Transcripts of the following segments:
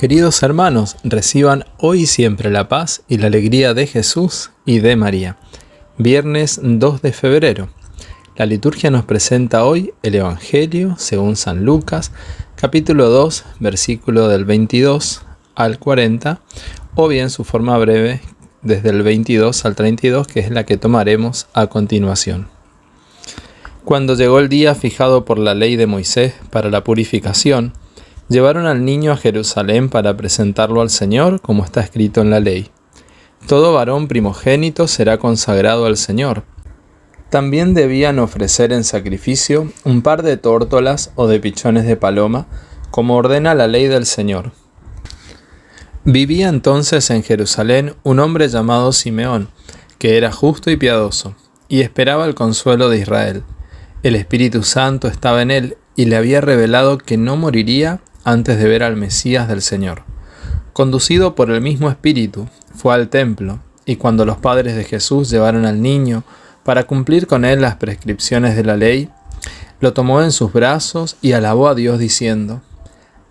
Queridos hermanos, reciban hoy y siempre la paz y la alegría de Jesús y de María. Viernes 2 de febrero. La liturgia nos presenta hoy el Evangelio según San Lucas, capítulo 2, versículo del 22 al 40, o bien su forma breve desde el 22 al 32, que es la que tomaremos a continuación. Cuando llegó el día fijado por la ley de Moisés para la purificación, Llevaron al niño a Jerusalén para presentarlo al Señor, como está escrito en la ley. Todo varón primogénito será consagrado al Señor. También debían ofrecer en sacrificio un par de tórtolas o de pichones de paloma, como ordena la ley del Señor. Vivía entonces en Jerusalén un hombre llamado Simeón, que era justo y piadoso, y esperaba el consuelo de Israel. El Espíritu Santo estaba en él y le había revelado que no moriría antes de ver al Mesías del Señor. Conducido por el mismo Espíritu, fue al templo, y cuando los padres de Jesús llevaron al niño para cumplir con él las prescripciones de la ley, lo tomó en sus brazos y alabó a Dios diciendo,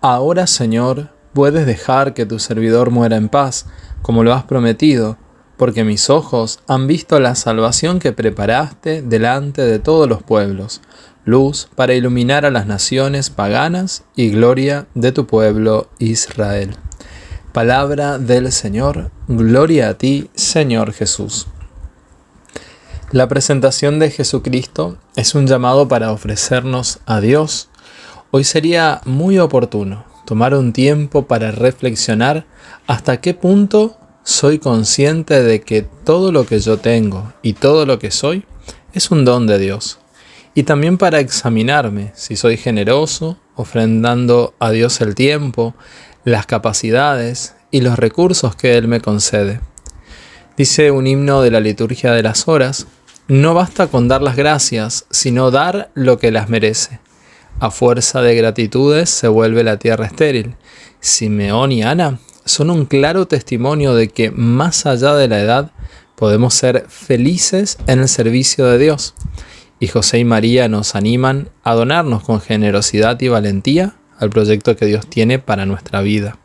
Ahora Señor, puedes dejar que tu servidor muera en paz, como lo has prometido, porque mis ojos han visto la salvación que preparaste delante de todos los pueblos, luz para iluminar a las naciones paganas y gloria de tu pueblo Israel. Palabra del Señor, gloria a ti, Señor Jesús. La presentación de Jesucristo es un llamado para ofrecernos a Dios. Hoy sería muy oportuno tomar un tiempo para reflexionar hasta qué punto soy consciente de que todo lo que yo tengo y todo lo que soy es un don de Dios y también para examinarme si soy generoso, ofrendando a Dios el tiempo, las capacidades y los recursos que Él me concede. Dice un himno de la liturgia de las horas, no basta con dar las gracias, sino dar lo que las merece. A fuerza de gratitudes se vuelve la tierra estéril. Simeón y Ana son un claro testimonio de que más allá de la edad podemos ser felices en el servicio de Dios y José y María nos animan a donarnos con generosidad y valentía al proyecto que Dios tiene para nuestra vida.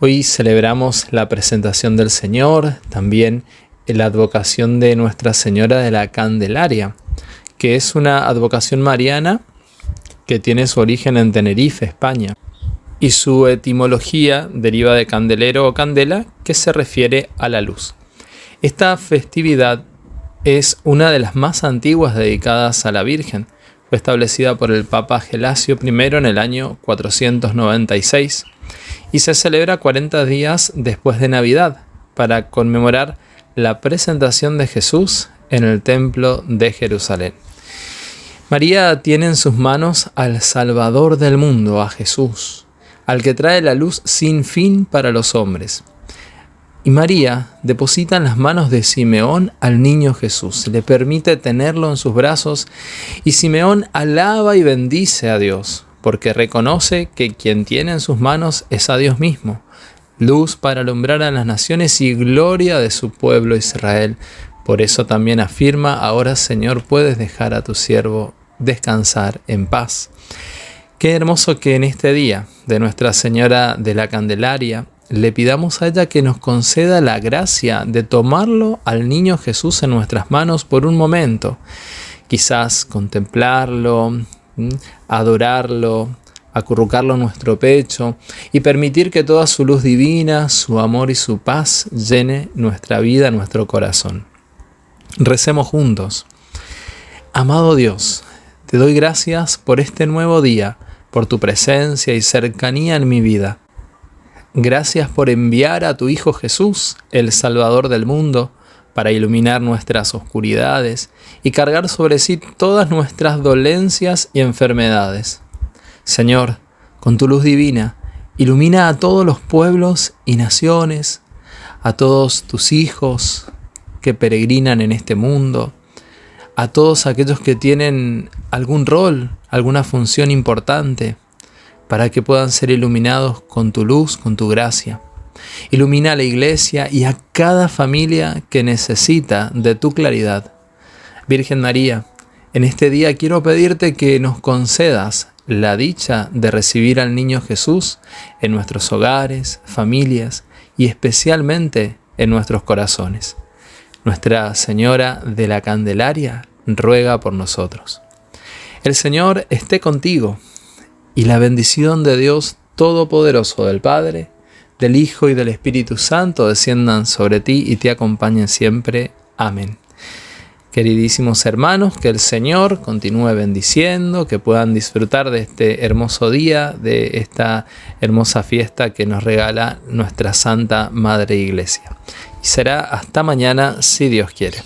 Hoy celebramos la presentación del Señor, también la advocación de Nuestra Señora de la Candelaria, que es una advocación mariana que tiene su origen en Tenerife, España, y su etimología deriva de candelero o candela, que se refiere a la luz. Esta festividad es una de las más antiguas dedicadas a la Virgen. Fue establecida por el Papa Gelasio I en el año 496 y se celebra 40 días después de Navidad para conmemorar la presentación de Jesús en el Templo de Jerusalén. María tiene en sus manos al Salvador del mundo, a Jesús, al que trae la luz sin fin para los hombres. Y María deposita en las manos de Simeón al niño Jesús, le permite tenerlo en sus brazos y Simeón alaba y bendice a Dios, porque reconoce que quien tiene en sus manos es a Dios mismo, luz para alumbrar a las naciones y gloria de su pueblo Israel. Por eso también afirma, ahora Señor puedes dejar a tu siervo descansar en paz. Qué hermoso que en este día de Nuestra Señora de la Candelaria le pidamos a ella que nos conceda la gracia de tomarlo al niño Jesús en nuestras manos por un momento. Quizás contemplarlo, adorarlo, acurrucarlo en nuestro pecho y permitir que toda su luz divina, su amor y su paz llene nuestra vida, nuestro corazón. Recemos juntos. Amado Dios, te doy gracias por este nuevo día, por tu presencia y cercanía en mi vida. Gracias por enviar a tu Hijo Jesús, el Salvador del mundo, para iluminar nuestras oscuridades y cargar sobre sí todas nuestras dolencias y enfermedades. Señor, con tu luz divina, ilumina a todos los pueblos y naciones, a todos tus hijos que peregrinan en este mundo, a todos aquellos que tienen algún rol, alguna función importante, para que puedan ser iluminados con tu luz, con tu gracia. Ilumina a la iglesia y a cada familia que necesita de tu claridad. Virgen María, en este día quiero pedirte que nos concedas la dicha de recibir al niño Jesús en nuestros hogares, familias y especialmente en nuestros corazones. Nuestra Señora de la Candelaria ruega por nosotros. El Señor esté contigo y la bendición de Dios Todopoderoso del Padre, del Hijo y del Espíritu Santo desciendan sobre ti y te acompañen siempre. Amén. Queridísimos hermanos, que el Señor continúe bendiciendo, que puedan disfrutar de este hermoso día, de esta hermosa fiesta que nos regala nuestra Santa Madre Iglesia. Y será hasta mañana si Dios quiere.